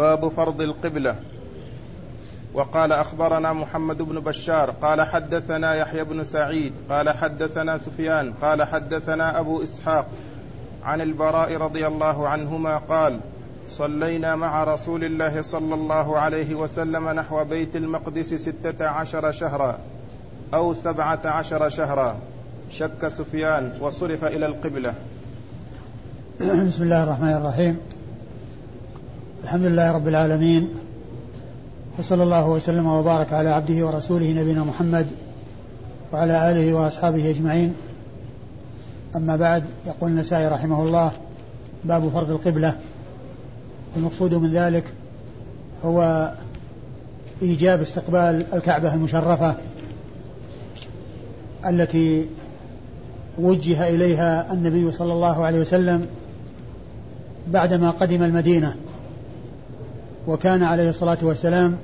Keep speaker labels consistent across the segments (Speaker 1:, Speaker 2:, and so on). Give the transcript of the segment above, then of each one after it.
Speaker 1: باب فرض القبلة. وقال أخبرنا محمد بن بشار قال حدثنا يحيى بن سعيد قال حدثنا سفيان قال حدثنا أبو إسحاق عن البراء رضي الله عنهما قال صلينا مع رسول الله صلى الله عليه وسلم نحو بيت المقدس ستة عشر شهرا أو سبعة عشر شهرا. شك سفيان وصرف إلى القبلة.
Speaker 2: بسم الله الرحمن الرحيم. الحمد لله رب العالمين وصلى الله وسلم وبارك على عبده ورسوله نبينا محمد وعلى آله وأصحابه أجمعين. أما بعد يقول النسائي رحمه الله باب فرض القبلة. المقصود من ذلك هو إيجاب استقبال الكعبة المشرفة التي وجه إليها النبي صلى الله عليه وسلم بعدما قدم المدينة. وكان عليه الصلاة والسلام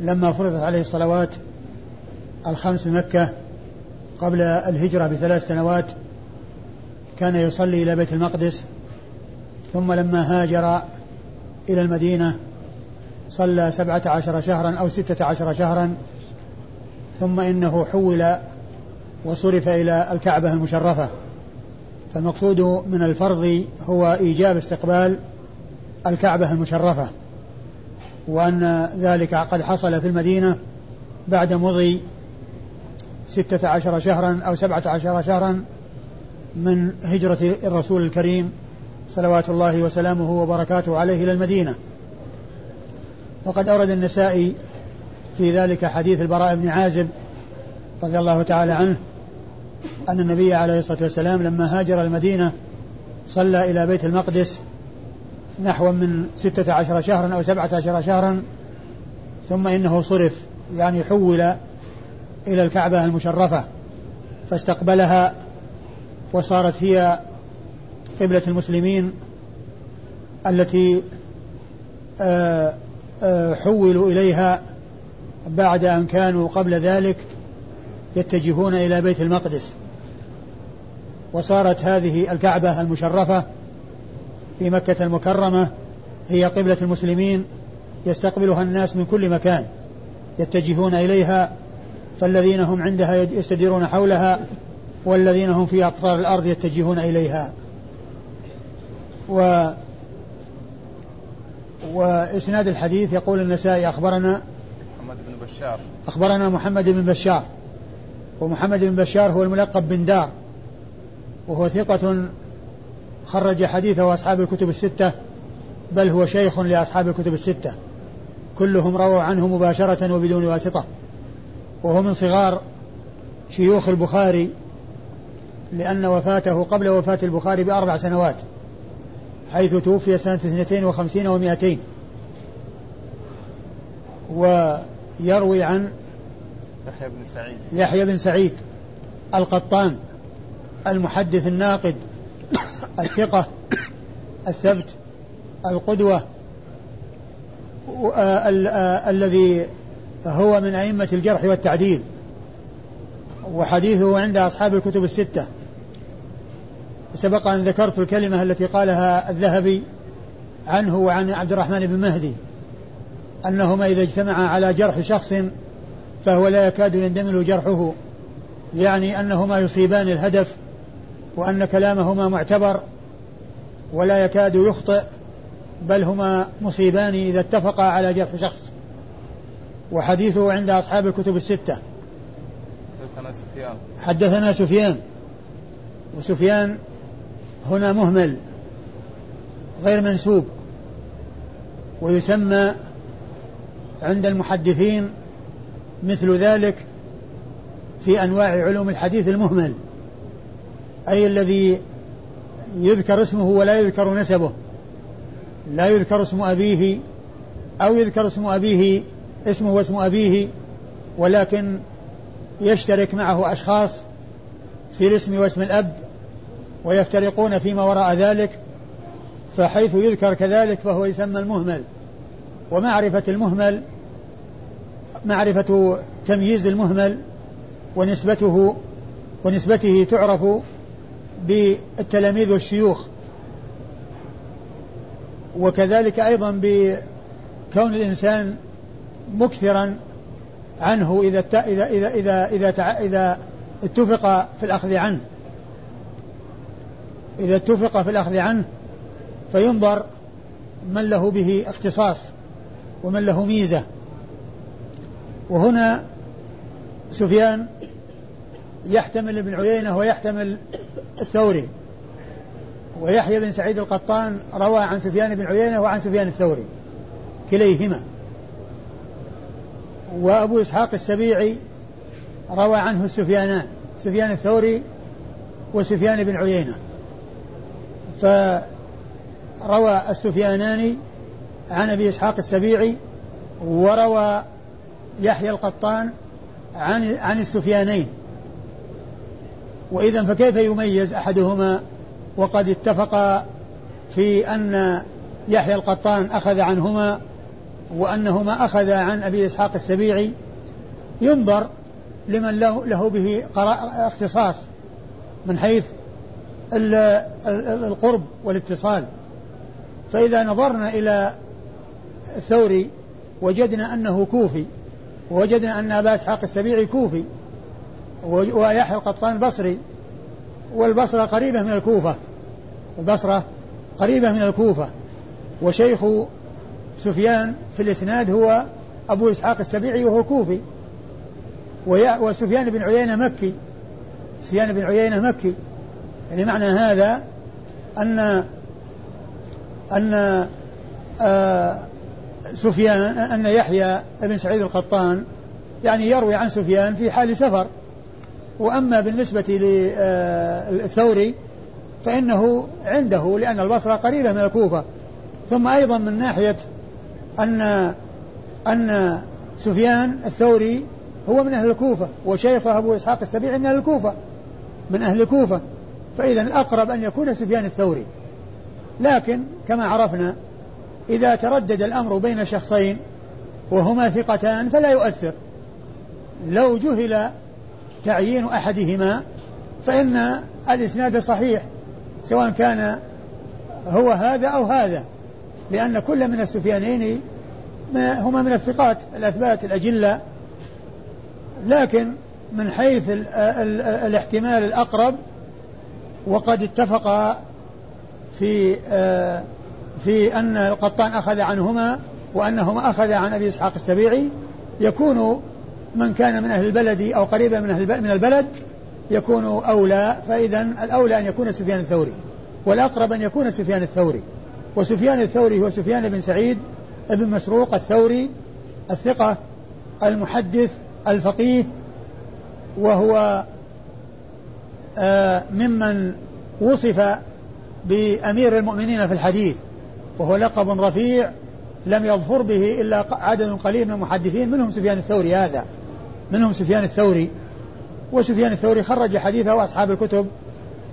Speaker 2: لما فرضت عليه الصلوات الخمس مكة قبل الهجرة بثلاث سنوات كان يصلي إلى بيت المقدس ثم لما هاجر إلى المدينة صلى سبعة عشر شهرا أو ستة عشر شهرا ثم إنه حول وصرف إلى الكعبة المشرفة. فالمقصود من الفرض هو إيجاب استقبال الكعبة المشرفة وأن ذلك قد حصل في المدينة بعد مضي ستة عشر شهرا أو سبعة عشر شهرا من هجرة الرسول الكريم صلوات الله وسلامه وبركاته عليه إلى المدينة. وقد أورد النسائي في ذلك حديث البراء بن عازب رضي الله تعالى عنه أن النبي عليه الصلاة والسلام لما هاجر المدينة صلى إلى بيت المقدس نحو من ستة عشر شهرا أو سبعة عشر شهرا ثم إنه صرف يعني حول إلى الكعبة المشرفة فاستقبلها وصارت هي قبلة المسلمين التي آه، آه، حولوا إليها بعد أن كانوا قبل ذلك يتجهون إلى بيت المقدس. وصارت هذه الكعبة المشرفة في مكة المكرمة هي قبلة المسلمين يستقبلها الناس من كل مكان يتجهون إليها فالذين هم عندها يستديرون حولها والذين هم في أقطار الأرض يتجهون إليها. و وإسناد الحديث يقول النسائي أخبرنا
Speaker 1: محمد بن بشار.
Speaker 2: أخبرنا محمد بن بشار. ومحمد بن بشار هو الملقب بن دار وهو ثقة خرج حديثه أصحاب الكتب الستة بل هو شيخ لأصحاب الكتب الستة. كلهم رووا عنه مباشرة وبدون واسطة. وهو من صغار شيوخ البخاري لأن وفاته قبل وفاة البخاري بأربع سنوات حيث توفي سنة اثنتين وخمسين ومائتين ويروي عن
Speaker 1: يحيى بن سعيد.
Speaker 2: يحيى بن سعيد القطان المحدث الناقد الثقة الثبت القدوة الذي هو من أئمة الجرح والتعديل وحديثه عند أصحاب الكتب الستة. سبق أن ذكرت الكلمة التي قالها الذهبي عنه وعن عبد الرحمن بن مهدي أنهما إذا اجتمعا على جرح شخص فهو لا يكاد يندمل جرحه يعني أنهما يصيبان الهدف وأن كلامهما معتبر ولا يكاد يخطئ بل هما مصيبان إذا اتفقا على جرح شخص. وحديثه عند أصحاب الكتب الستة.
Speaker 1: حدثنا سفيان.
Speaker 2: حدثنا سفيان. وسفيان هنا مهمل غير منسوب ويسمى عند المحدثين مثل ذلك في أنواع علوم الحديث المهمل. أي الذي يذكر اسمه ولا يذكر نسبه. لا يذكر اسم أبيه أو يذكر اسم أبيه اسمه واسم أبيه ولكن يشترك معه أشخاص في الاسم واسم الأب ويفترقون فيما وراء ذلك فحيث يذكر كذلك فهو يسمى المهمل. ومعرفة المهمل معرفة تمييز المهمل ونسبته ونسبته تعرف بالتلاميذ والشيوخ وكذلك أيضا بكون الإنسان مكثرا عنه إذا إذا إذا إذا إذا, إذا اتفق في الأخذ عنه. إذا اتفق في الأخذ عنه فينظر من له به اختصاص ومن له ميزة. وهنا سفيان يحتمل ابن عيينة ويحتمل الثوري. ويحيى بن سعيد القطان روى عن سفيان بن عيينة وعن سفيان الثوري كليهما. وأبو إسحاق السبيعي روى عنه السفيانان سفيان الثوري وسفيان بن عيينة. فروى السفيانان عن أبي إسحاق السبيعي وروى يحيى القطان عن عن السفيانين. وإذا فكيف يميز أحدهما؟ وقد اتفق في أن يحيى القطان أخذ عنهما وأنهما أخذ عن أبي إسحاق السبيعي. ينظر لمن له, له به اختصاص من حيث القرب والاتصال. فإذا نظرنا إلى الثوري وجدنا أنه كوفي ووجدنا أن أبا إسحاق السبيعي كوفي ويحيى القطان بصري والبصرة قريبة من الكوفة. البصرة قريبة من الكوفة. وشيخ سفيان في الإسناد هو أبو إسحاق السبيعي وهو كوفي. وسفيان بن عيينة مكي. سفيان بن عيينة مكي. يعني معنى هذا أن أن آه سفيان أن يحيى بن سعيد القطان يعني يروي عن سفيان في حال سفر. وأما بالنسبة للثوري فإنه عنده لأن البصرة قريبة من الكوفة. ثم أيضا من ناحية أن أن سفيان الثوري هو من أهل الكوفة وشيخه أبو إسحاق السبيعي من أهل الكوفة من أهل الكوفة. فإذا الأقرب أن يكون سفيان الثوري. لكن كما عرفنا إذا تردد الأمر بين شخصين وهما ثقتان فلا يؤثر. لو جهل تعيين أحدهما فإن الإسناد صحيح سواء كان هو هذا أو هذا لأن كل من السفيانين هما من الثقات الأثبات الأجلة. لكن من حيث ال ال الاحتمال الأقرب وقد اتفق في آه، في أن القطان أخذ عنهما وأنهما أخذ عن أبي إسحاق السبيعي يكون من كان من أهل البلد أو قريبا من أهل من البلد يكون أولى فإذا الأولى أن يكون سفيان الثوري والأقرب أن يكون سفيان الثوري. وسفيان الثوري هو سفيان بن سعيد بن مسروق الثوري الثقة المحدث الفقيه وهو آه، ممن وصف بأمير المؤمنين في الحديث وهو لقب رفيع لم يظفر به إلا عدد قليل من المحدثين منهم سفيان الثوري هذا. منهم سفيان الثوري. وسفيان الثوري خرج حديثه أصحاب الكتب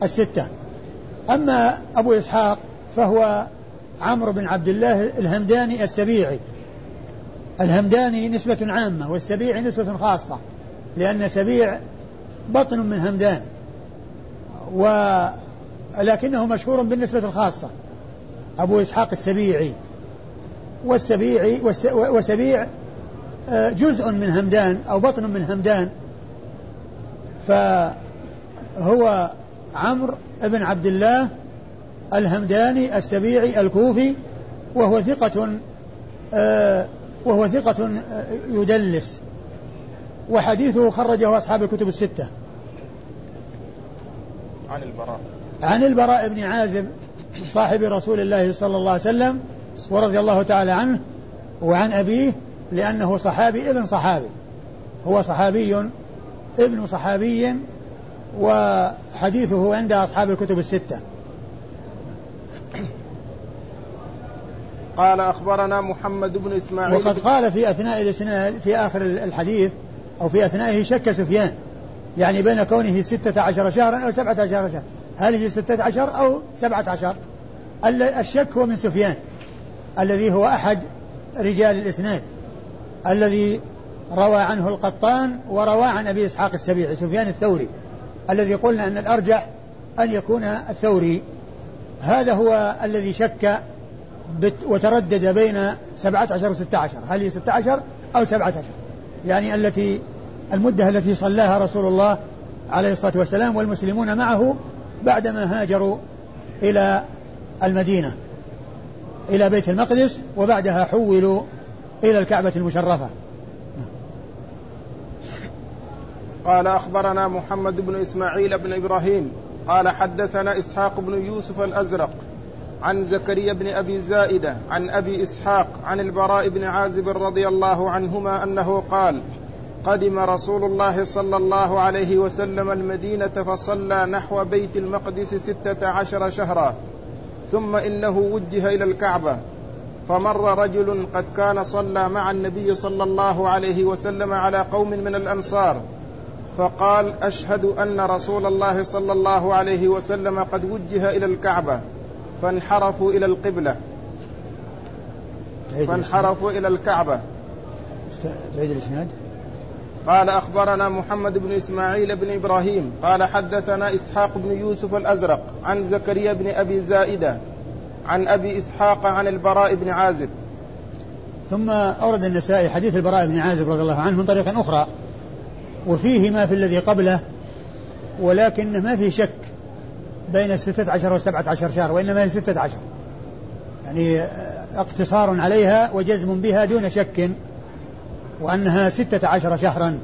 Speaker 2: الستة. أما أبو إسحاق فهو عمرو بن عبد الله الهمداني السبيعي. الهمداني نسبة عامة والسبيعي نسبة خاصة لأن سبيع بطن من همدان. ولكنه مشهور بالنسبة الخاصة أبو إسحاق السبيعي. والسبيعي وسبيع آه، جزء من همدان أو بطن من همدان. فهو عمرو بن عبد الله الهمداني السبيعي الكوفي وهو ثقة آه، وهو ثقة آه، يدلس. وحديثه خرجه أصحاب الكتب الستة.
Speaker 1: عن البراء.
Speaker 2: عن البراء بن عازب صاحب رسول الله صلى الله عليه وسلم ورضي الله تعالى عنه وعن أبيه لأنه صحابي ابن صحابي. هو صحابي ابن صحابي وحديثه عند أصحاب الكتب الستة.
Speaker 1: قال أخبرنا محمد بن إسماعيل
Speaker 2: وقد قال في أثناء الإسناد في آخر الحديث أو في أثنائه شك سفيان. يعني بين كونه ستة عشر شهرا أو سبعة عشر شهرا. هل هي ستة عشر أو سبعة عشر؟ الشك هو من سفيان الذي هو أحد رجال الإسناد. الذي روى عنه القطان وروى عن أبي إسحاق السبيعي سفيان الثوري الذي قلنا أن الأرجح أن يكون الثوري. هذا هو الذي شك وتردد بين سبعة عشر وستة عشر. هل هي ستة عشر أو سبعة عشر؟ يعني التي المدة التي صلاها رسول الله عليه الصلاة والسلام والمسلمون معه بعدما هاجروا إلى المدينة إلى بيت المقدس وبعدها حولوا إلى الكعبة المشرفة.
Speaker 1: قال أخبرنا محمد بن إسماعيل بن إبراهيم قال حدثنا إسحاق بن يوسف الأزرق عن زكريا بن أبي زائدة عن أبي إسحاق عن البراء بن عازب رضي الله عنهما أنه قال قدم رسول الله صلى الله عليه وسلم المدينة فصلى نحو بيت المقدس ستة عشر شهرا ثم إنه وجه إلى الكعبة. فمر رجل قد كان صلى مع النبي صلى الله عليه وسلم على قوم من الأنصار فقال أشهد أن رسول الله صلى الله عليه وسلم قد وجه إلى الكعبة فانحرفوا إلى القبلة. فانحرفوا إلى الكعبة.
Speaker 2: تعيد الإسناد.
Speaker 1: قال أخبرنا محمد بن إسماعيل بن إبراهيم قال حدثنا إسحاق بن يوسف الأزرق عن زكريا بن أبي زائدة عن أبي إسحاق عن البراء بن عازب.
Speaker 2: ثم أورد النسائي حديث البراء بن عازب رضي الله عنه من طريق أخرى. وفيه ما في الذي قبله ولكن ما في شك بين الستة عشر والسبعة عشر شهر وإنما هي ستة عشر. يعني اقتصار عليها وجزم بها دون شك وأنها ستة عشر شهرا.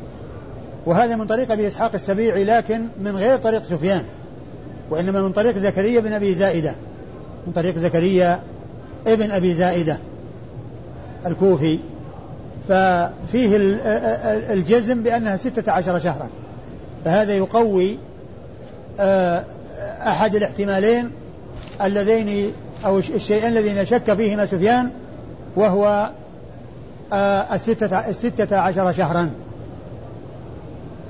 Speaker 2: وهذا من طريق أبي إسحاق السبيعي لكن من غير طريق سفيان وإنما من طريق زكريا بن أبي زائدة. من طريق زكريا ابن أبي زائدة الكوفي. ففيه الجزم بأنها ستة عشر شهرا. فهذا يقوي أحد الاحتمالين اللذين أو الشيئين الذين شك فيهما سفيان وهو الستة, الستة عشر شهرا.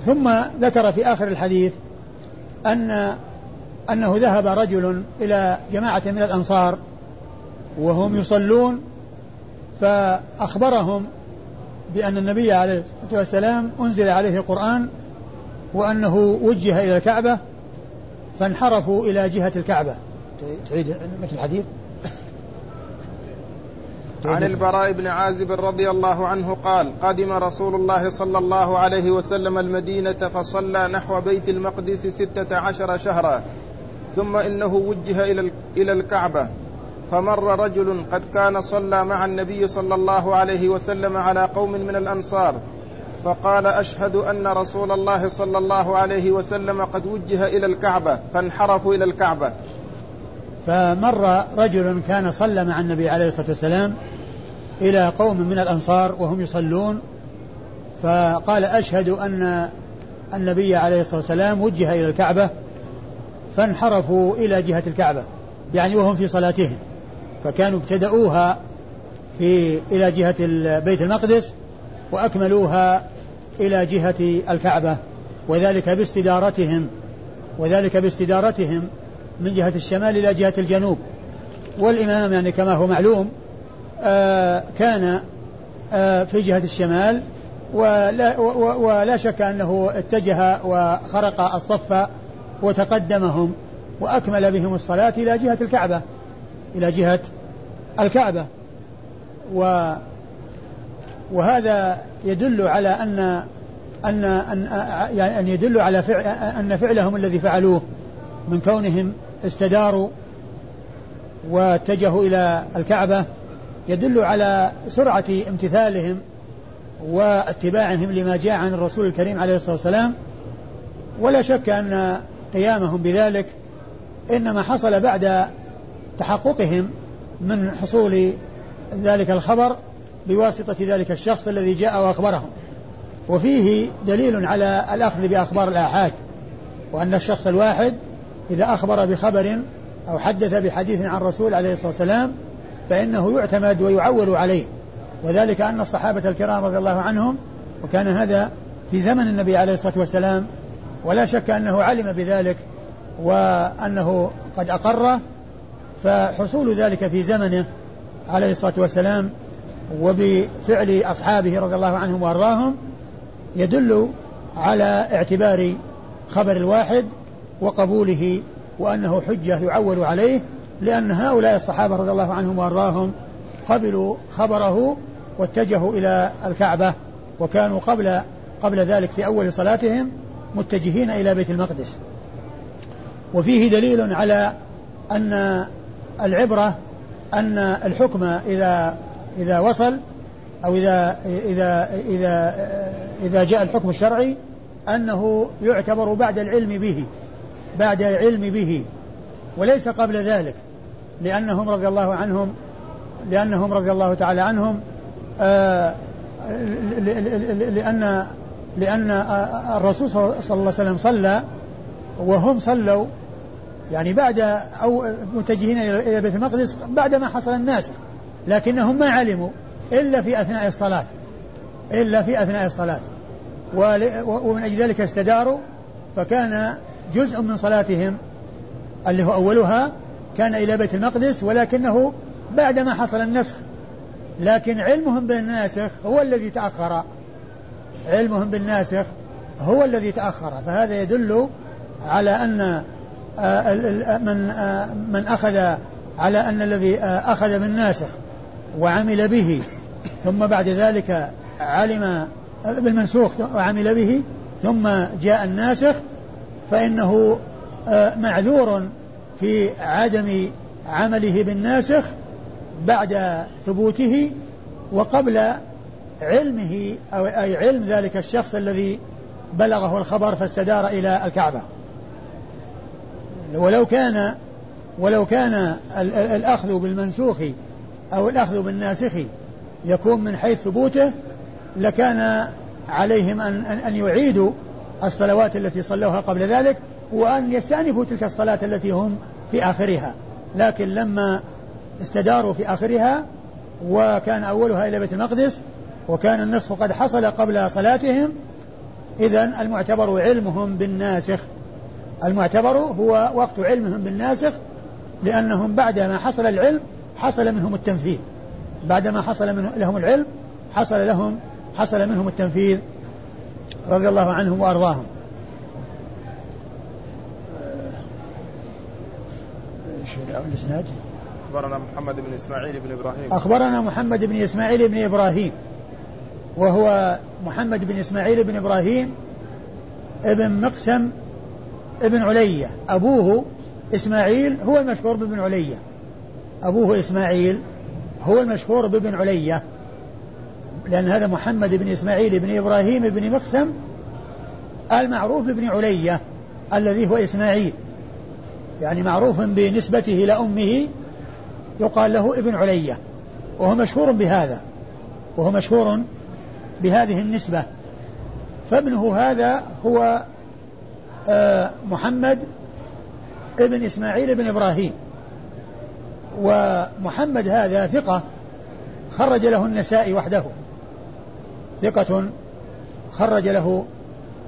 Speaker 2: ثم ذكر في آخر الحديث أن أنه ذهب رجل إلى جماعة من الأنصار وهم يصلون فأخبرهم بأن النبي عليه الصلاة والسلام أنزل عليه القرآن وأنه وجه إلى الكعبة فانحرفوا إلى جهة الكعبة. تعيد مثل الحديث؟
Speaker 1: عن البراء بن عازب رضي الله عنه قال قدم رسول الله صلى الله عليه وسلم المدينة فصلى نحو بيت المقدس ستة عشر شهرا. ثم إنه وجه إلى إلى الكعبة. فمر رجل قد كان صلى مع النبي صلى الله عليه وسلم على قوم من الأنصار. فقال أشهد أن رسول الله صلى الله عليه وسلم قد وجه إلى الكعبة فانحرفوا إلى الكعبة.
Speaker 2: فمر رجل كان صلى مع النبي عليه الصلاة والسلام إلى قوم من الأنصار وهم يصلون. فقال أشهد أن النبي عليه الصلاة والسلام وجه إلى الكعبة. فانحرفوا إلى جهة الكعبة يعني وهم في صلاتهم فكانوا ابتدأوها في إلى جهة بيت المقدس وأكملوها إلى جهة الكعبة وذلك باستدارتهم وذلك باستدارتهم من جهة الشمال إلى جهة الجنوب. والإمام يعني كما هو معلوم آه كان آه في جهة الشمال ولا, ولا شك أنه اتجه وخرق الصف وتقدمهم وأكمل بهم الصلاة إلى جهة الكعبة إلى جهة الكعبة. و وهذا يدل على أن أن أن يعني يدل على فعل أن فعلهم الذي فعلوه من كونهم استداروا واتجهوا إلى الكعبة يدل على سرعة امتثالهم واتباعهم لما جاء عن الرسول الكريم عليه الصلاة والسلام. ولا شك أن قيامهم بذلك إنما حصل بعد تحققهم من حصول ذلك الخبر بواسطة ذلك الشخص الذي جاء وأخبرهم. وفيه دليل على الأخذ بأخبار الآحاد وأن الشخص الواحد إذا أخبر بخبر أو حدث بحديث عن الرسول عليه الصلاة والسلام فإنه يعتمد ويعول عليه. وذلك أن الصحابة الكرام رضي الله عنهم وكان هذا في زمن النبي عليه الصلاة والسلام ولا شك أنه علم بذلك وأنه قد أقره فحصول ذلك في زمنه عليه الصلاة والسلام وبفعل أصحابه رضي الله عنهم وأرضاهم يدل على اعتبار خبر الواحد وقبوله وأنه حجة يعول عليه لأن هؤلاء الصحابة رضي الله عنهم وأرضاهم قبلوا خبره واتجهوا إلى الكعبة وكانوا قبل قبل ذلك في أول صلاتهم متجهين إلى بيت المقدس. وفيه دليل على أن العبرة أن الحكم إذا إذا وصل أو إذا إذا إذا إذا جاء الحكم الشرعي أنه يعتبر بعد العلم به بعد العلم به وليس قبل ذلك لأنهم رضي الله عنهم لأنهم رضي الله تعالى عنهم آه، لأن لأن الرسول صلى الله عليه وسلم صلى وهم صلوا يعني بعد أو متجهين إلى بيت المقدس بعد ما حصل الناسخ لكنهم ما علموا إلا في أثناء الصلاة إلا في أثناء الصلاة. ومن أجل ذلك استداروا فكان جزء من صلاتهم اللي هو أولها كان إلى بيت المقدس ولكنه بعدما حصل النسخ. لكن علمهم بالناسخ هو الذي تأخر. علمهم بالناسخ هو الذي تأخر. فهذا يدل على أن آه، من آه، من أخذ على أن الذي آه، أخذ بالناسخ وعمل به ثم بعد ذلك علم بالمنسوخ وعمل به ثم جاء الناسخ فإنه معذور في عدم عمله بالناسخ بعد ثبوته وقبل علمه أو أي علم ذلك الشخص الذي بلغه الخبر فاستدار إلى الكعبة. ولو كان ولو كان الأخذ بالمنسوخ أو الأخذ بالناسخ يكون من حيث ثبوته لكان عليهم أن, أن يعيدوا الصلوات التي صلوها قبل ذلك وأن يستأنفوا تلك الصلاة التي هم في آخرها. لكن لما استداروا في آخرها وكان أولها إلى بيت المقدس وكان النسخ قد حصل قبل صلاتهم إذا المعتبر علمهم بالناسخ. المعتبر هو وقت علمهم بالناسخ لأنهم بعد ما حصل العلم حصل منهم التنفيذ. بعدما حصل من لهم العلم حصل لهم حصل منهم التنفيذ رضي الله عنهم وأرضاهم.
Speaker 1: الاسناد أخبرنا محمد بن إسماعيل بن إبراهيم.
Speaker 2: أخبرنا محمد بن إسماعيل بن إبراهيم. وهو محمد بن إسماعيل بن إبراهيم ابن مقسم ابن علية. أبوه إسماعيل هو المشهور بابن علية. أبوه إسماعيل هو المشهور بابن علية. لأن هذا محمد بن إسماعيل بن إبراهيم بن مقسم المعروف بابن علية الذي هو إسماعيل. يعني معروف بنسبته إلى أمه يقال له ابن علية. وهو مشهور بهذا. وهو مشهور بهذه النسبة. فابنه هذا هو آه، محمد ابن إسماعيل بن إبراهيم. ومحمد هذا ثقة خرج له النسائي وحده. ثقة خرج له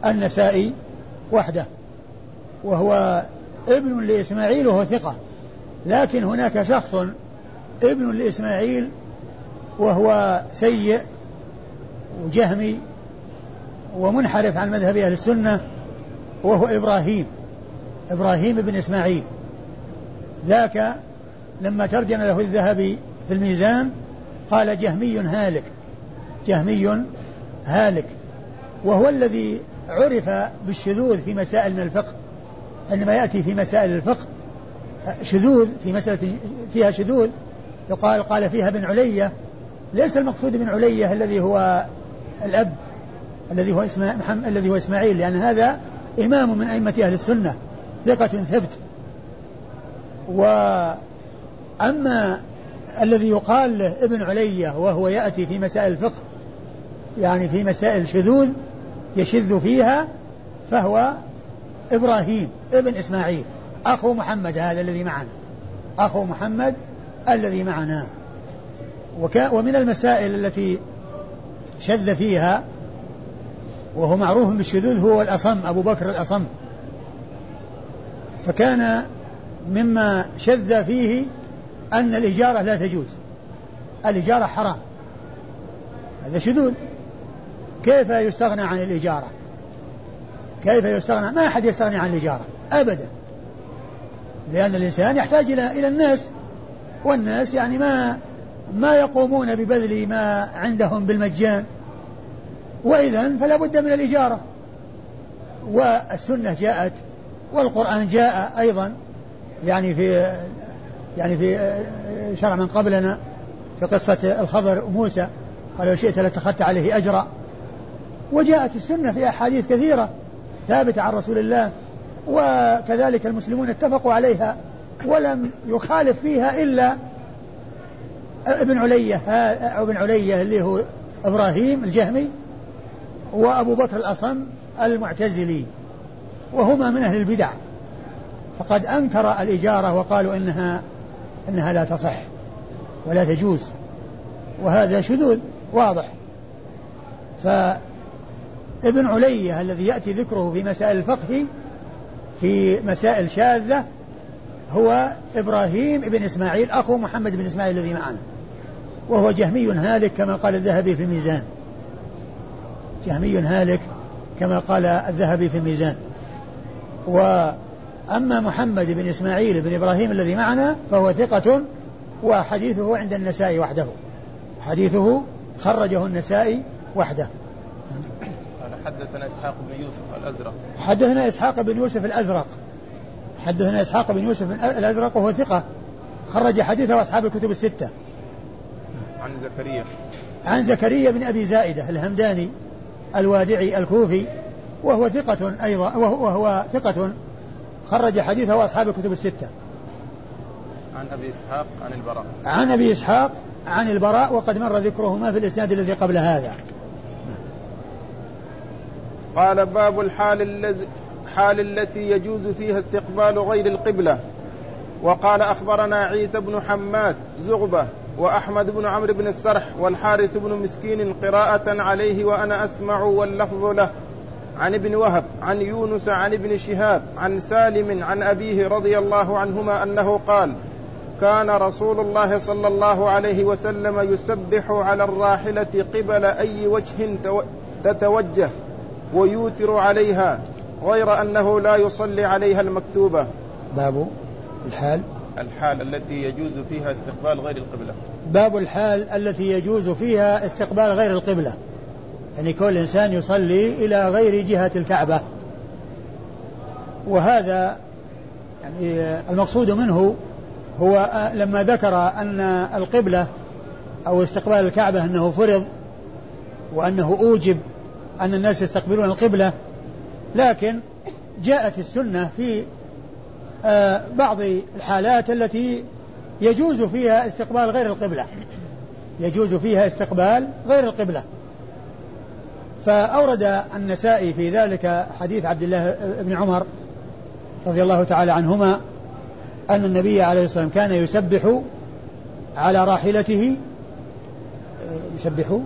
Speaker 2: النسائي وحده. وهو ابن لإسماعيل وهو ثقة. لكن هناك شخص ابن لإسماعيل وهو سيء وجهمي ومنحرف عن مذهب أهل السنة وهو إبراهيم إبراهيم بن إسماعيل. ذاك لما ترجم له الذهبي في الميزان قال جهمي هالك جهمي هالك. وهو الذي عرف بالشذوذ في مسائل من الفقه عندما يأتي في مسائل الفقه شذوذ في مسألة فيها شذوذ يقال قال فيها ابن علية. ليس المقصود ابن علية الذي هو الأب الذي هو اسماعيل الذي هو إسماعيل لأن هذا إمام من أئمة أهل السنة ثقة ثبت. وأما الذي يقال له ابن علية وهو يأتي في مسائل الفقه يعني في مسائل شذوذ يشذ فيها فهو إبراهيم ابن إسماعيل أخو محمد هذا الذي معنا. أخو محمد الذي معنا. ومن المسائل التي شذ فيها وهو معروف بالشذوذ هو الأصم أبو بكر الأصم. فكان مما شذ فيه أن الإجارة لا تجوز. الإجارة حرام. هذا شذوذ. كيف يستغنى عن الإجارة؟ كيف يستغنى؟ ما أحد يستغني عن الإجارة أبدا. لأن الإنسان يحتاج إلى إلى الناس والناس يعني ما ما يقومون ببذل ما عندهم بالمجان. وإذا فلا بد من الإجارة. والسنة جاءت والقرآن جاء أيضا يعني في يعني في شرع من قبلنا في قصة الخضر وموسى قال لو شئت لاتخذت عليه أجرا. وجاءت السنة في أحاديث كثيرة ثابتة عن رسول الله وكذلك المسلمون اتفقوا عليها ولم يخالف فيها إلا ابن علية ابن علية اللي هو إبراهيم الجهمي. وأبو بكر الأصم المعتزلي وهما من أهل البدع. فقد أنكر الإجارة وقالوا إنها إنها لا تصح ولا تجوز وهذا شذوذ واضح. فابن علية الذي يأتي ذكره في مسائل الفقه في مسائل شاذة هو إبراهيم بن إسماعيل أخو محمد بن إسماعيل الذي معنا وهو جهمي هالك كما قال الذهبي في الميزان. جهمي هالك كما قال الذهبي في الميزان. وأما محمد بن إسماعيل بن إبراهيم الذي معنا فهو ثقة وحديثه عند النسائي وحده. حديثه خرجه النسائي وحده.
Speaker 1: حدثنا إسحاق بن يوسف الأزرق.
Speaker 2: حدثنا إسحاق بن يوسف الأزرق. حدثنا إسحاق بن يوسف الأزرق وهو ثقة. خرج حديثه أصحاب الكتب الستة.
Speaker 1: عن زكريا.
Speaker 2: عن زكريا بن أبي زائدة الهمداني. الوادعي الكوفي وهو ثقة أيضا وهو, وهو ثقة خرج حديثه أصحاب الكتب الستة.
Speaker 1: عن أبي إسحاق عن البراء.
Speaker 2: عن أبي إسحاق عن البراء وقد مر ذكرهما في الإسناد الذي قبل هذا.
Speaker 1: قال باب الحال الذي حال التي يجوز فيها استقبال غير القبلة. وقال أخبرنا عيسى بن حماد زغبة وأحمد بن عمرو بن السرح والحارث بن مسكين قراءة عليه وأنا أسمع واللفظ له. عن ابن وهب عن يونس عن ابن شهاب عن سالم عن أبيه رضي الله عنهما أنه قال كان رسول الله صلى الله عليه وسلم يسبح على الراحلة قبل أي وجه تتوجه ويوتر عليها غير أنه لا يصلي عليها المكتوبة.
Speaker 2: باب الحال؟
Speaker 1: الحال التي يجوز فيها استقبال غير القبلة.
Speaker 2: باب الحال التي يجوز فيها استقبال غير القبلة. يعني كل إنسان يصلي إلى غير جهة الكعبة. وهذا يعني المقصود منه هو لما ذكر أن القبلة أو استقبال الكعبة أنه فرض وأنه أوجب أن الناس يستقبلون القبلة لكن جاءت السنة في بعض الحالات التي يجوز فيها استقبال غير القبلة. يجوز فيها استقبال غير القبلة. فأورد النسائي في ذلك حديث عبد الله بن عمر رضي الله تعالى عنهما أن النبي عليه الصلاة والسلام كان يسبح على راحلته. آه، يسبح؟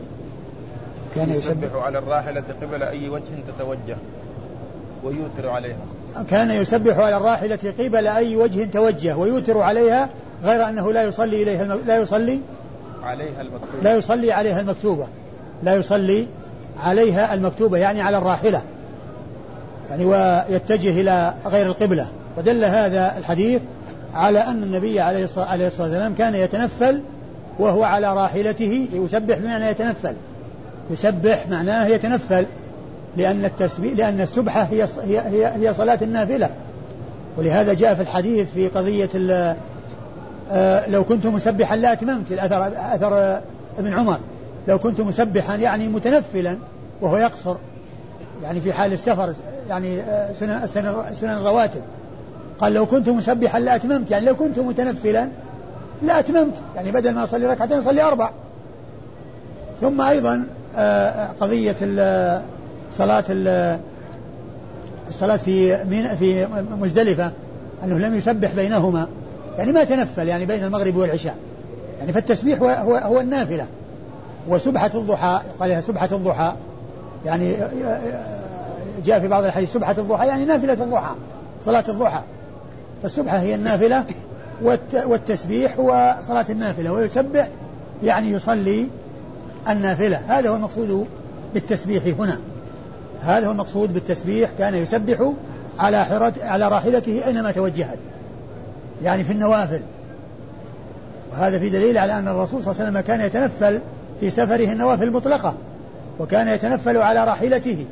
Speaker 1: كان يسبح على الراحلة قبل أي وجه تتوجه ويوتر عليها.
Speaker 2: كان يسبح على الراحلة قبل أي وجه توجه ويوتر عليها غير أنه لا يصلي إليها الم... لا يصلي
Speaker 1: عليها المكتوبة.
Speaker 2: لا يصلي عليها المكتوبة. لا يصلي عليها المكتوبة يعني على الراحلة. يعني ويتجه إلى غير القبلة. ودل هذا الحديث على أن النبي عليه الصلاة والسلام كان يتنفل وهو على راحلته يسبح بمعنى يتنفل. يسبح معناه يتنفل. لأن التسبيح لأن السبحة هي هي هي صلاة النافلة. ولهذا جاء في الحديث في قضية آه، لو كنت مسبحا لا أتممت الأثر أثر ابن عمر. لو كنت مسبحا يعني متنفلا وهو يقصر. يعني في حال السفر يعني آه، سنن سنن الرواتب. قال لو كنت مسبحا لا أتممت يعني لو كنت متنفلا لا أتممت. يعني بدل ما أصلي ركعتين أصلي أربع. ثم أيضا آه، قضية صلاة الصلاة في في مزدلفة أنه لم يسبح بينهما. يعني ما تنفل يعني بين المغرب والعشاء. يعني فالتسبيح هو هو, هو النافلة. وسبحة الضحى قال لها سبحة الضحى. يعني جاء في بعض الحديث سبحة الضحى يعني نافلة الضحى صلاة الضحى. فالسبحة هي النافلة والتسبيح هو صلاة النافلة. ويسبح يعني يصلي النافلة. هذا هو المقصود بالتسبيح هنا. هذا هو المقصود بالتسبيح كان يسبح على حرة على راحلته أينما توجهت يعني في النوافل. وهذا في دليل على أن الرسول صلى الله عليه وسلم كان يتنفل في سفره النوافل المطلقة وكان يتنفل على راحلته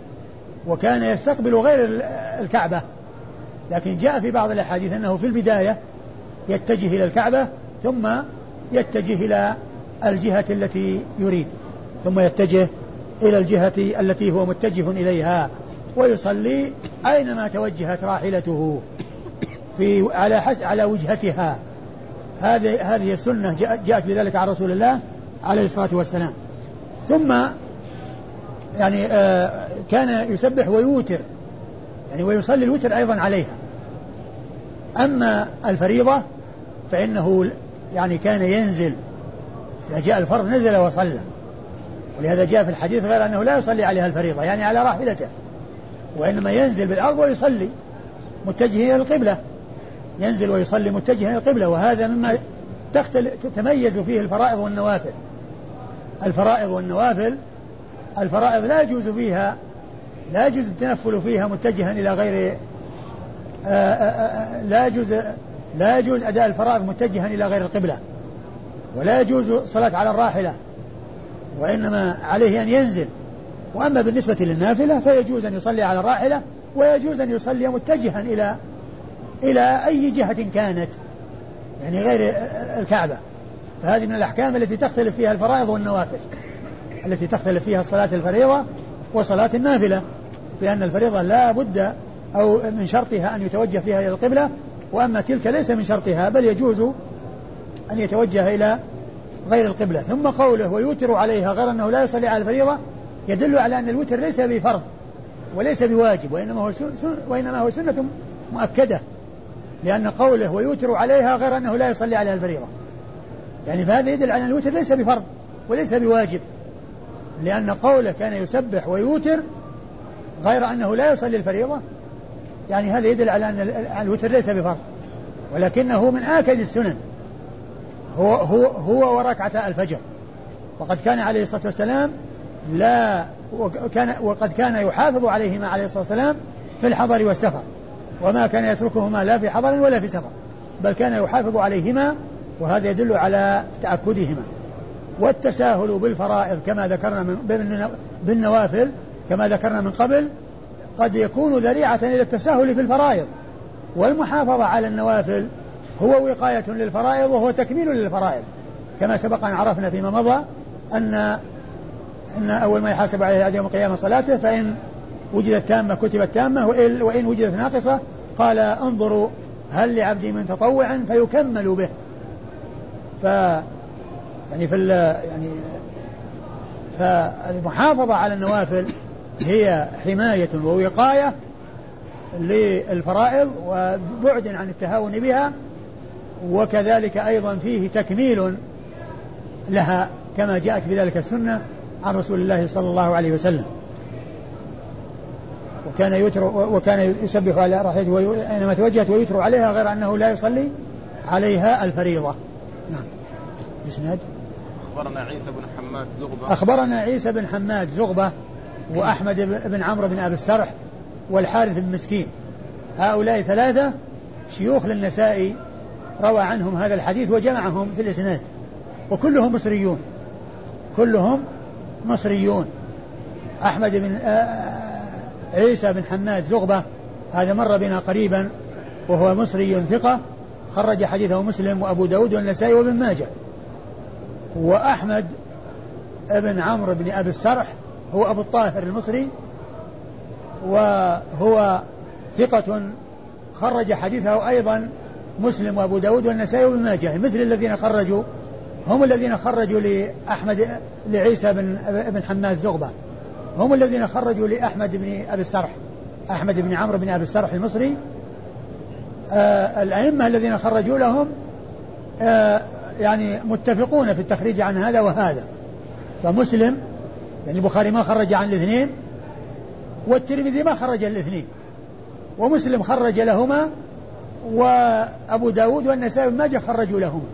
Speaker 2: وكان يستقبل غير الكعبة. لكن جاء في بعض الأحاديث أنه في البداية يتجه إلى الكعبة ثم يتجه إلى الجهة التي يريد ثم يتجه إلى الجهة التي هو متجه إليها ويصلي أينما توجهت راحلته في على حس على وجهتها. هذه هذه السنة جاءت بذلك عن رسول الله عليه الصلاة والسلام. ثم يعني آه كان يسبح ويوتر يعني ويصلي الوتر أيضا عليها. أما الفريضة فإنه يعني كان ينزل إذا جاء الفرض نزل وصلى. ولهذا جاء في الحديث غير أنه لا يصلي عليها الفريضة يعني على راحلته. وإنما ينزل بالأرض ويصلي متجه إلى القبلة. ينزل ويصلي متجها إلى القبلة وهذا مما تتميز فيه الفرائض والنوافل. الفرائض والنوافل الفرائض لا يجوز فيها لا يجوز التنفل فيها متجها إلى غير آه، آه، آه، لا يجوز لا يجوز أداء الفرائض متجها إلى غير القبلة. ولا يجوز الصلاة على الراحلة. وإنما عليه أن ينزل. وأما بالنسبة للنافلة فيجوز أن يصلي على الراحلة ويجوز أن يصلي متجها إلى إلى أي جهة كانت يعني غير الكعبة. فهذه من الأحكام التي تختلف فيها الفرائض والنوافل التي تختلف فيها صلاة الفريضة وصلاة النافلة لأن الفريضة لا بد أو من شرطها أن يتوجه فيها إلى القبلة وأما تلك ليس من شرطها بل يجوز أن يتوجه إلى غير القبلة. ثم قوله ويوتر عليها غير أنه لا يصلي على الفريضة يدل على أن الوتر ليس بفرض وليس بواجب وإنما هو سنة وإنما هو سنة مؤكدة لأن قوله ويوتر عليها غير أنه لا يصلي عليها الفريضة. يعني فهذا يدل على أن الوتر ليس بفرض وليس بواجب لأن قوله كان يسبح ويوتر غير أنه لا يصلي الفريضة. يعني هذا يدل على أن الوتر ليس بفرض ولكنه من آكد السنن. هو هو هو وركعة الفجر. وقد كان عليه الصلاة والسلام لا وكان وقد كان يحافظ عليهما عليه الصلاة والسلام في الحضر والسفر. وما كان يتركهما لا في حضر ولا في سفر. بل كان يحافظ عليهما وهذا يدل على تأكدهما. والتساهل بالفرائض كما ذكرنا من بالنوافل كما ذكرنا من قبل قد يكون ذريعة إلى التساهل في الفرائض. والمحافظة على النوافل هو وقاية للفرائض وهو تكميل للفرائض. كما سبق أن عرفنا فيما مضى أن أن أول ما يحاسب عليه يوم القيامة صلاته فإن وجدت تامة كتبت تامة وإن وجدت ناقصة قال انظروا هل لعبدي من تطوع فيكمل به. ف يعني في يعني فالمحافظة على النوافل هي حماية ووقاية للفرائض وبعد عن التهاون بها وكذلك أيضا فيه تكميل لها كما جاءت بذلك السنة عن رسول الله صلى الله عليه وسلم وكان يتر وكان يسبح على راحلته أينما توجهت ويتر عليها غير أنه لا يصلي عليها الفريضة. نعم. الاسناد
Speaker 1: أخبرنا عيسى بن حماد زغبة
Speaker 2: أخبرنا عيسى بن حماد زغبة وأحمد بن عمرو بن أبي السرح والحارث بن مسكين. هؤلاء ثلاثة شيوخ للنسائي روى عنهم هذا الحديث وجمعهم في الإسناد. وكلهم مصريون. كلهم مصريون. أحمد بن آه، آه، عيسى بن حماد زغبة هذا مر بنا قريبا وهو مصري ثقة خرج حديثه مسلم وأبو داود والنسائي وابن ماجه. وأحمد بن عمرو بن أبي السرح هو أبو الطاهر المصري وهو ثقة خرج حديثه أيضا مسلم وأبو داود والنسائي وابن ماجه مثل الذين خرجوا هم الذين خرجوا لأحمد لعيسى بن بن حماد زغبة. هم الذين خرجوا لأحمد بن أبي السرح أحمد بن عمرو بن أبي السرح المصري. آه الأئمة الذين خرجوا لهم آه يعني متفقون في التخريج عن هذا وهذا. فمسلم يعني البخاري ما خرج عن الاثنين والترمذي ما خرج الاثنين. ومسلم خرج لهما وأبو داود والنسائي ما ماجه خرجوا لهما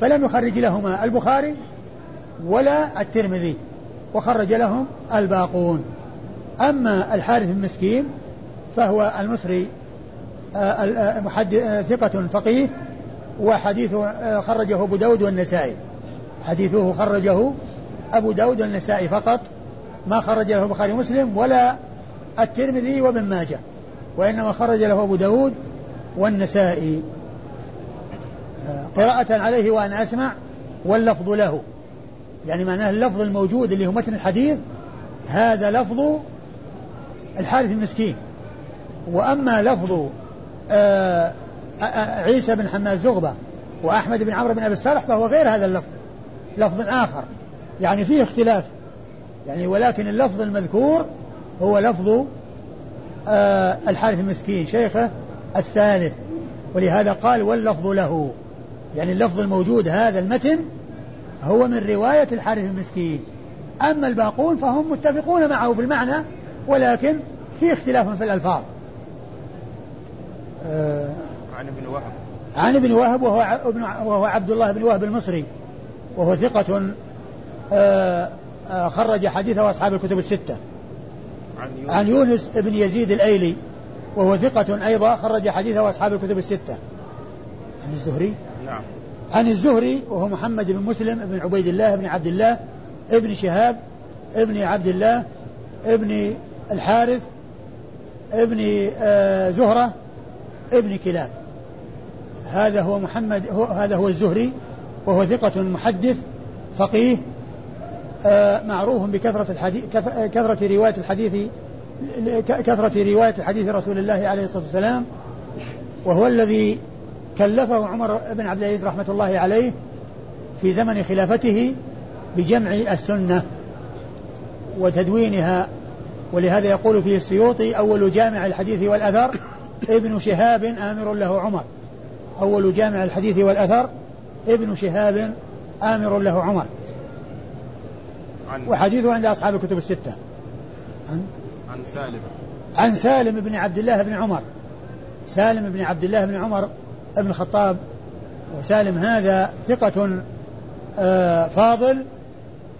Speaker 2: فلم يخرج لهما البخاري ولا الترمذي وخرج لهم الباقون. أما الحارث المسكين فهو المصري آه، آه، آه، ثقة فقيه وحديثه خرجه أبو داود والنسائي. حديثه خرجه أبو داود والنسائي فقط ما خرج له البخاري ومسلم ولا الترمذي وابن ماجه وإنما خرج له أبو داود والنسائي آه، قراءة عليه وأنا أسمع واللفظ له. يعني معناه اللفظ الموجود اللي هو متن الحديث هذا لفظ الحارث المسكين. وأما لفظ آه، عيسى بن حماد زغبة وأحمد بن عمرو بن أبي الصالح فهو غير هذا اللفظ لفظ آخر. يعني فيه اختلاف. يعني ولكن اللفظ المذكور هو لفظ آه الحارث المسكين. شيخه الثالث ولهذا قال واللفظ له. يعني اللفظ الموجود هذا المتن هو من رواية الحارث المسكين أما الباقون فهم متفقون معه بالمعنى ولكن في اختلاف في الألفاظ.
Speaker 1: آه عن ابن وهب.
Speaker 2: عن ابن وهب وهو, ابن وهو عبد الله بن وهب المصري وهو ثقة آه آه خرج حديثه أصحاب الكتب الستة. عن يونس, عن يونس بن يزيد الأيلي. وهو ثقة أيضا خرج حديثه أصحاب الكتب الستة. عن الزهري. نعم. عن الزهري وهو محمد بن مسلم بن عبيد الله بن عبد الله ابن شهاب ابن عبد الله ابن الحارث ابن آه زهرة ابن كلاب. هذا هو محمد هو هذا هو الزهري وهو ثقة محدث فقيه آه معروف بكثرة الحديث كثرة رواية الحديث كثرة رواية الحديث رسول الله عليه الصلاة والسلام وهو الذي كلفه عمر بن عبد العزيز رحمة الله عليه في زمن خلافته بجمع السنة وتدوينها ولهذا يقول فيه السيوطي أول جامع الحديث والأثر ابن شهاب آمر له عمر. أول جامع الحديث والأثر ابن شهاب آمر له عمر. وحديثه عند أصحاب الكتب الستة.
Speaker 1: عن عن سالم.
Speaker 2: عن سالم بن عبد الله بن عمر. سالم بن عبد الله بن عمر بن الخطاب. وسالم هذا ثقة آه فاضل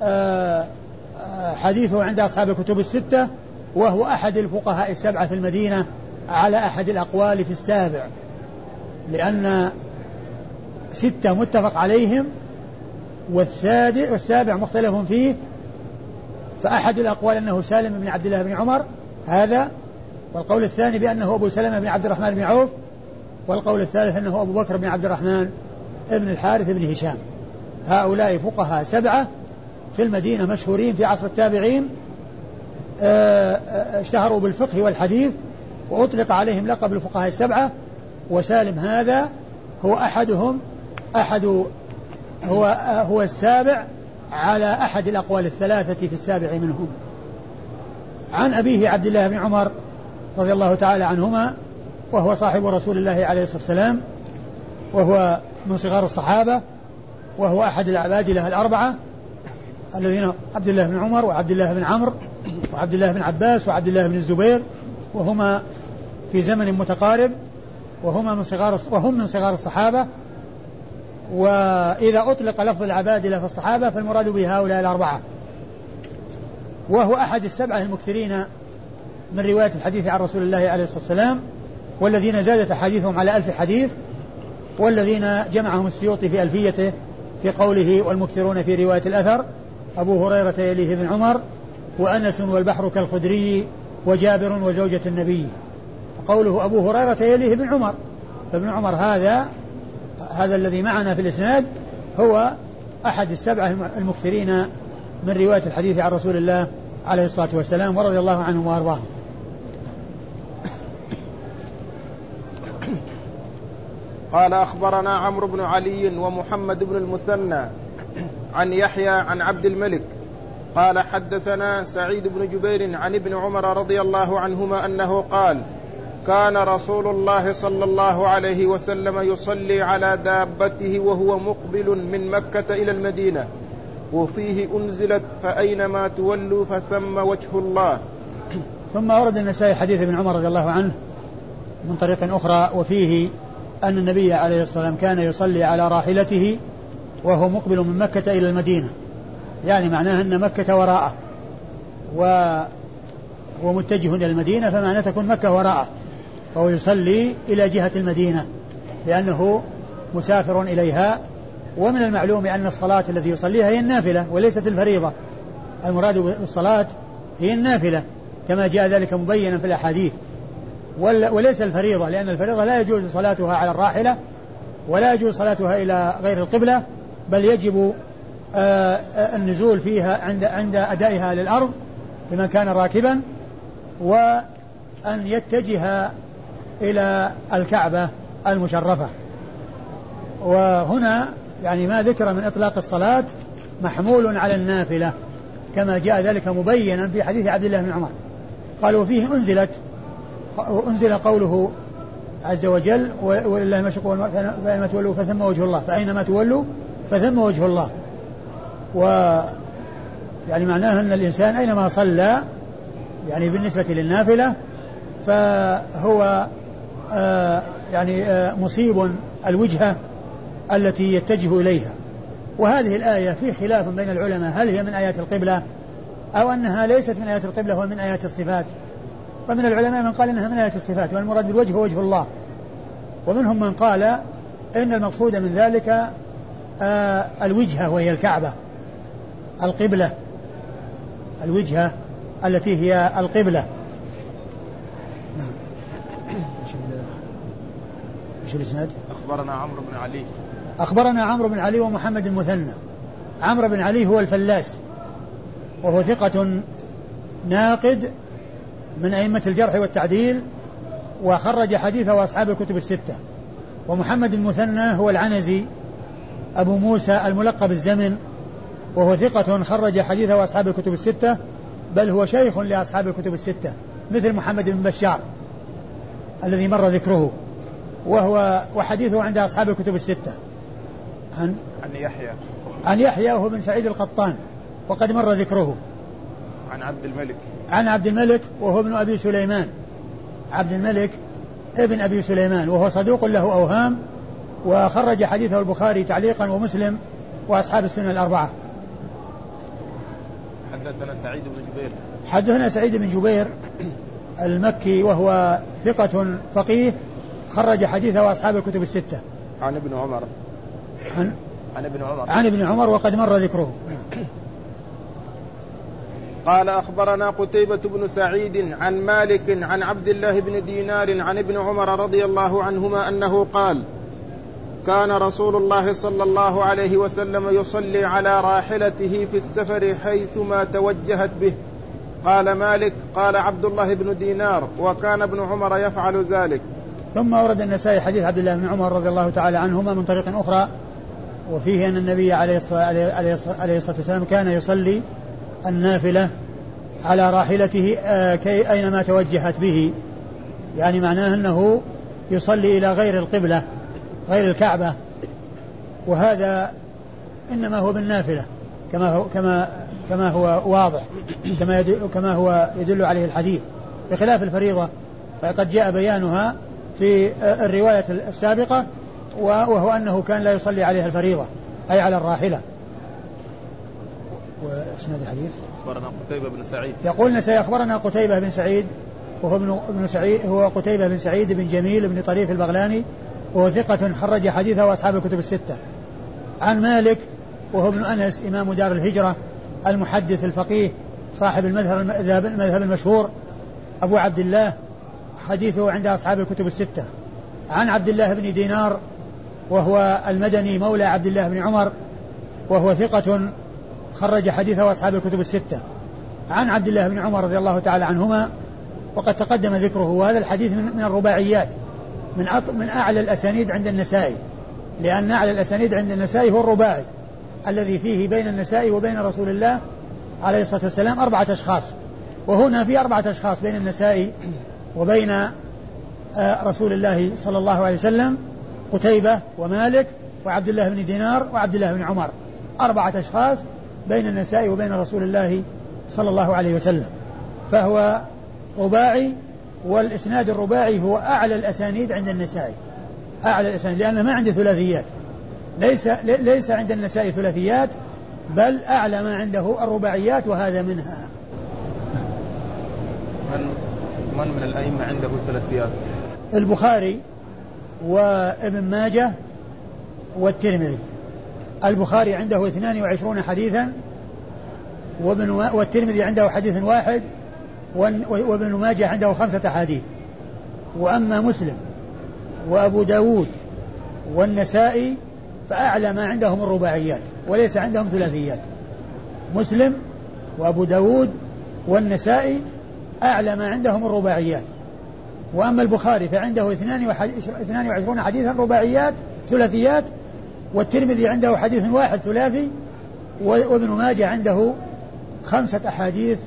Speaker 2: آه آه حديثه عند أصحاب الكتب الستة وهو أحد الفقهاء السبعة في المدينة على أحد الأقوال في السابع. لأن ستة متفق عليهم والسابع مختلف فيه فأحد الأقوال أنه سالم بن عبد الله بن عمر هذا والقول الثاني بأنه أبو سلمة بن عبد الرحمن بن عوف والقول الثالث أنه أبو بكر بن عبد الرحمن بن الحارث بن هشام. هؤلاء فقهاء سبعة في المدينة مشهورين في عصر التابعين آه، آه، اشتهروا بالفقه والحديث وأطلق عليهم لقب الفقهاء السبعة وسالم هذا هو أحدهم أحد هو هو السابع على أحد الأقوال الثلاثة في السابع منهم. عن أبيه عبد الله بن عمر رضي الله تعالى عنهما وهو صاحب رسول الله عليه الصلاة والسلام وهو من صغار الصحابة وهو أحد العباد له الأربعة الذين عبد الله بن عمر وعبد الله بن عمرو وعبد الله بن عباس وعبد الله بن الزبير وهما في زمن متقارب وهما من صغار وهم من صغار الصحابة وإذا أطلق لفظ العبادلة في الصحابة فالمراد به هؤلاء الأربعة. وهو أحد السبعة المكثرين من رواية الحديث عن رسول الله عليه الصلاة والسلام والذين زادت أحاديثهم على ألف حديث والذين جمعهم السيوطي في ألفيته في قوله والمكثرون في رواية الأثر أبو هريرة يليه بن عمر وأنس والبحر كالخدري وجابر وزوجة النبي. قوله أبو هريرة يليه بن عمر فابن عمر هذا هذا الذي معنا في الإسناد هو أحد السبعة المكثرين من رواية الحديث عن رسول الله عليه الصلاة والسلام ورضي الله عنهم وأرضاهم
Speaker 1: قال أخبرنا عمرو بن علي ومحمد بن المثنى عن يحيى عن عبد الملك قال حدثنا سعيد بن جبير عن ابن عمر رضي الله عنهما أنه قال كان رسول الله صلى الله عليه وسلم يصلي على دابته وهو مقبل من مكة إلى المدينة وفيه أنزلت فأينما تولوا فثم وجه الله.
Speaker 2: ثم ورد النسائي حديث ابن عمر رضي الله عنه من طريق أخرى وفيه أن النبي عليه الصلاة والسلام كان يصلي على راحلته وهو مقبل من مكة إلى المدينة. يعني معناه أن مكة وراءه وهو متجه إلى المدينة فمعناه تكون مكة وراءه. فهو يصلي إلى جهة المدينة لأنه مسافر إليها. ومن المعلوم أن الصلاة التي يصليها هي النافلة وليست الفريضة. المراد بالصلاة هي النافلة كما جاء ذلك مبينا في الأحاديث. وليس الفريضة لأن الفريضة لا يجوز صلاتها على الراحلة ولا يجوز صلاتها إلى غير القبلة بل يجب النزول فيها عند عند أدائها للأرض لمن كان راكبا وأن يتجه إلى الكعبة المشرفة. وهنا يعني ما ذكر من إطلاق الصلاة محمول على النافلة كما جاء ذلك مبينا في حديث عبد الله بن عمر. قال وفيه أنزلت أنزل قوله عز وجل ولله المشرق فأينما تولوا فثم وجه الله فأينما تولوا فثم وجه الله. و يعني معناه أن الإنسان أينما صلى يعني بالنسبة للنافلة فهو يعني آه مصيب الوجهة التي يتجه إليها. وهذه الآية في خلاف بين العلماء. هل هي من آيات القبلة أو أنها ليست من آيات القبلة ومن آيات الصفات؟ ومن العلماء من قال إنها من آيات الصفات والمراد بالوجه هو وجه الله. ومنهم من قال إن المقصود من ذلك آه الوجهة وهي الكعبة القبلة الوجهة التي هي القبلة. إيش الإسناد؟
Speaker 1: أخبرنا عمرو بن علي.
Speaker 2: أخبرنا عمرو بن علي ومحمد المثنى عمرو بن علي هو الفلاس. وهو ثقة ناقد من أئمة الجرح والتعديل وخرج حديثه أصحاب الكتب الستة. ومحمد المثنى هو العنزي أبو موسى الملقب الزمن. وهو ثقة خرج حديثه أصحاب الكتب الستة بل هو شيخ لأصحاب الكتب الستة مثل محمد بن بشار الذي مر ذكره. وهو وحديثه عند أصحاب الكتب الستة.
Speaker 1: عن عن يحيى.
Speaker 2: عن يحيى وهو بن سعيد القطان وقد مر ذكره.
Speaker 1: عن عبد الملك.
Speaker 2: عن عبد الملك وهو ابن أبي سليمان. عبد الملك ابن أبي سليمان وهو صدوق له أوهام وخرج حديثه البخاري تعليقا ومسلم وأصحاب السنة الأربعة.
Speaker 1: حدثنا سعيد بن جبير.
Speaker 2: حدثنا سعيد بن جبير المكي وهو ثقة فقيه خرج حديثه أصحاب الكتب الستة.
Speaker 1: عن ابن عمر.
Speaker 2: عن
Speaker 1: عن ابن عمر.
Speaker 2: عن ابن عمر وقد مر ذكره.
Speaker 1: قال أخبرنا قتيبة بن سعيد عن مالك عن عبد الله بن دينار عن ابن عمر رضي الله عنهما أنه قال كان رسول الله صلى الله عليه وسلم يصلي على راحلته في السفر حيثما توجهت به. قال مالك قال عبد الله بن دينار وكان ابن عمر يفعل ذلك.
Speaker 2: ثم ورد النسائي حديث عبد الله بن عمر رضي الله تعالى عنهما من طريق أخرى وفيه أن النبي عليه الصلاة والسلام كان يصلي النافلة على راحلته آه، كي أينما توجهت به. يعني معناه أنه يصلي إلى غير القبلة غير الكعبة. وهذا إنما هو بالنافلة كما هو كما كما هو واضح كما كما هو يدل عليه الحديث. بخلاف الفريضة فقد جاء بيانها في الرواية السابقة وهو أنه كان لا يصلي عليها الفريضة أي على الراحلة. واسناد الحديث؟
Speaker 1: أخبرنا قتيبة بن سعيد.
Speaker 2: يقول سيخبرنا قتيبة بن سعيد وهو ابن ابن سعيد هو قتيبة بن سعيد بن جميل بن طريف البغلاني وهو ثقة خرج حديثه وأصحاب الكتب الستة. عن مالك وهو ابن أنس إمام دار الهجرة المحدث الفقيه صاحب المذهب المذهب المشهور أبو عبد الله حديثه عند أصحاب الكتب الستة. عن عبد الله بن دينار وهو المدني مولى عبد الله بن عمر وهو ثقة خرج حديثه أصحاب الكتب الستة. عن عبد الله بن عمر رضي الله تعالى عنهما وقد تقدم ذكره. وهذا الحديث من الرباعيات من من أعلى الأسانيد عند النسائي. لأن أعلى الأسانيد عند النسائي هو الرباعي الذي فيه بين النسائي وبين رسول الله عليه الصلاة والسلام أربعة أشخاص. وهنا في أربعة أشخاص بين النسائي وبين آه، رسول الله صلى الله عليه وسلم قتيبة ومالك وعبد الله بن دينار وعبد الله بن عمر. أربعة أشخاص بين النسائي وبين رسول الله صلى الله عليه وسلم. فهو رباعي والإسناد الرباعي هو أعلى الأسانيد عند النسائي أعلى الأسانيد لأنه ما عنده ثلاثيات. ليس ليس عند النسائي ثلاثيات بل أعلى ما عنده الرباعيات وهذا منها.
Speaker 1: من من الأئمة عنده ثلاثيات
Speaker 2: البخاري وابن ماجه والترمذي. البخاري عنده 22 حديثا وابن والترمذي عنده حديث واحد وابن ماجه عنده خمسة أحاديث. وأما مسلم وأبو داود والنسائي فأعلى ما عندهم الرباعيات وليس عندهم ثلاثيات. مسلم وأبو داود والنسائي أعلى ما عندهم الرباعيات. وأما البخاري فعنده 22 حديثا رباعيات ثلاثيات والترمذي عنده حديث واحد ثلاثي وابن ماجه عنده خمسة أحاديث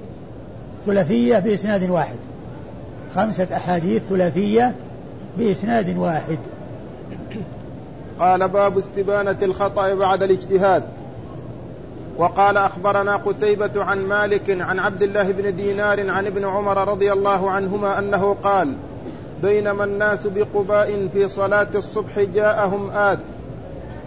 Speaker 2: ثلاثية بإسناد واحد. خمسة أحاديث ثلاثية بإسناد واحد.
Speaker 1: قال باب استبانة الخطأ بعد الاجتهاد. وقال أخبرنا قتيبة عن مالك عن عبد الله بن دينار عن ابن عمر رضي الله عنهما أنه قال بينما الناس بقباء في صلاة الصبح جاءهم آت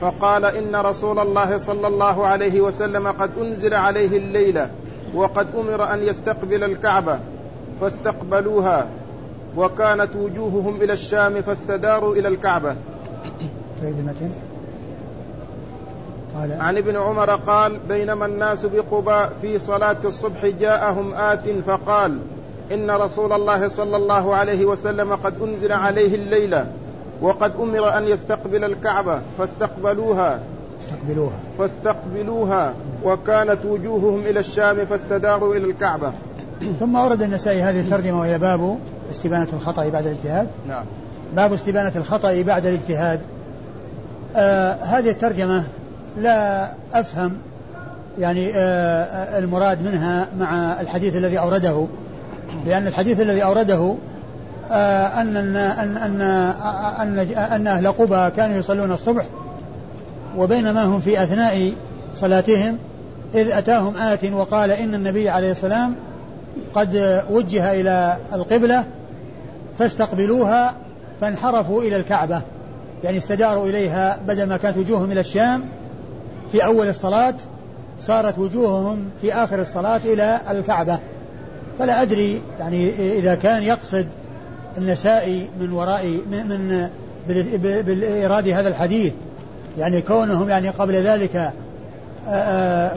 Speaker 1: فقال إن رسول الله صلى الله عليه وسلم قد أنزل عليه الليلة وقد أمر أن يستقبل الكعبة فاستقبلوها وكانت وجوههم إلى الشام فاستداروا إلى الكعبة. قال عن ابن عمر قال بينما الناس بقباء في صلاة الصبح جاءهم آت فقال إن رسول الله صلى الله عليه وسلم قد أنزل عليه الليلة وقد أمر أن يستقبل الكعبة فاستقبلوها.
Speaker 2: استقبلوها.
Speaker 1: فاستقبلوها وكانت وجوههم إلى الشام فاستداروا إلى الكعبة.
Speaker 2: ثم أورد النسائي هذه الترجمة وهي باب استبانة الخطأ بعد الاجتهاد.
Speaker 1: نعم.
Speaker 2: باب استبانة الخطأ بعد الاجتهاد. آه هذه الترجمة لا أفهم يعني آه المراد منها مع الحديث الذي أورده. لأن الحديث الذي أورده آه أن أن أن, أن, أن أهل قبى كانوا يصلون الصبح وبينما هم في أثناء صلاتهم إذ أتاهم آت وقال إن النبي عليه السلام قد وجه إلى القبلة فاستقبلوها فانحرفوا إلى الكعبة يعني استداروا إليها بدل ما كانت وجوههم إلى الشام في أول الصلاة صارت وجوههم في آخر الصلاة إلى الكعبة. فلا أدري يعني إذا كان يقصد النسائي من وراء من, بالإيراد هذا الحديث. يعني كونهم يعني قبل ذلك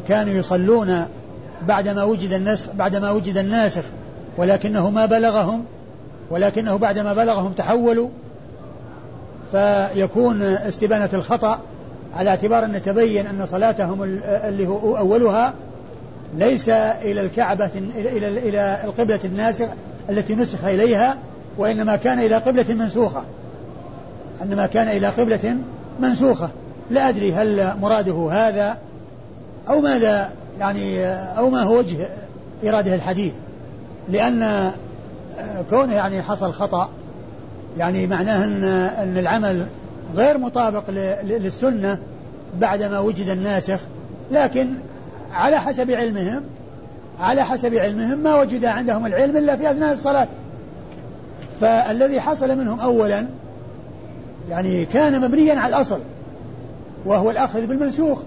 Speaker 2: كانوا يصلون بعدما وجد النسخ بعدما وجد الناسخ ولكنه ما بلغهم ولكنه بعدما بلغهم تحولوا فيكون استبانة الخطأ على اعتبار أن تبين أن صلاتهم اللي هو أولها ليس إلى الكعبة إلى إلى القبلة الناسخ التي نسخ إليها وإنما كان إلى قبلة منسوخة. إنما كان إلى قبلة منسوخة. لا أدري هل مراده هذا أو ماذا يعني أو ما هو وجه إراده الحديث. لأن كونه يعني حصل خطأ يعني معناه أن أن العمل غير مطابق للسنة بعدما وجد الناسخ لكن على حسب علمهم على حسب علمهم ما وجد عندهم العلم إلا في أثناء الصلاة. فالذي حصل منهم أولا يعني كان مبنيا على الأصل وهو الأخذ بالمنسوخ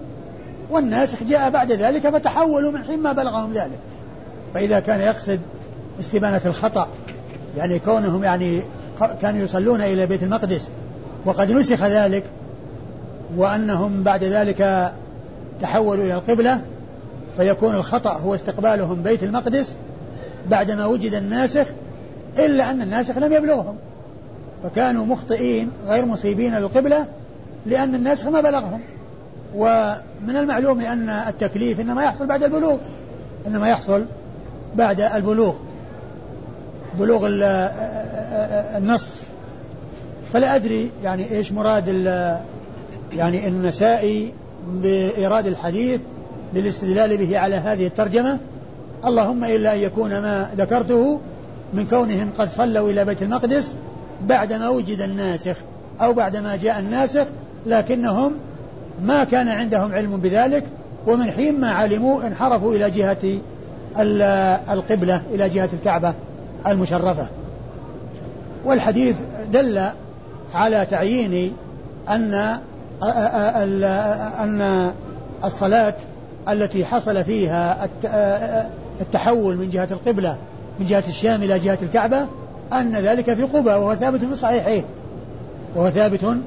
Speaker 2: والناسخ جاء بعد ذلك فتحولوا من حين ما بلغهم ذلك. فإذا كان يقصد استبانة الخطأ يعني كونهم يعني كانوا يصلون إلى بيت المقدس وقد نسخ ذلك وأنهم بعد ذلك تحولوا إلى القبلة فيكون الخطأ هو استقبالهم بيت المقدس بعدما وجد الناسخ إلا أن الناسخ لم يبلغهم. فكانوا مخطئين غير مصيبين للقبلة لأن الناسخ ما بلغهم. ومن المعلوم أن التكليف إنما يحصل بعد البلوغ إنما يحصل بعد البلوغ. بلوغ النص. فلا أدري يعني إيش مراد يعني النسائي بإيراد الحديث للاستدلال به على هذه الترجمة. اللهم إلا أن يكون ما ذكرته من كونهم قد صلوا إلى بيت المقدس بعدما وجد الناسخ أو بعدما جاء الناسخ لكنهم ما كان عندهم علم بذلك ومن حين ما علموا انحرفوا إلى جهة القبلة إلى جهة الكعبة المشرفة. والحديث دل على تعيين أن أن الصلاة التي حصل فيها التحول من جهة القبلة من جهة الشام إلى جهة الكعبة أن ذلك في قبى وهو ثابت في الصحيحين وهو ثابت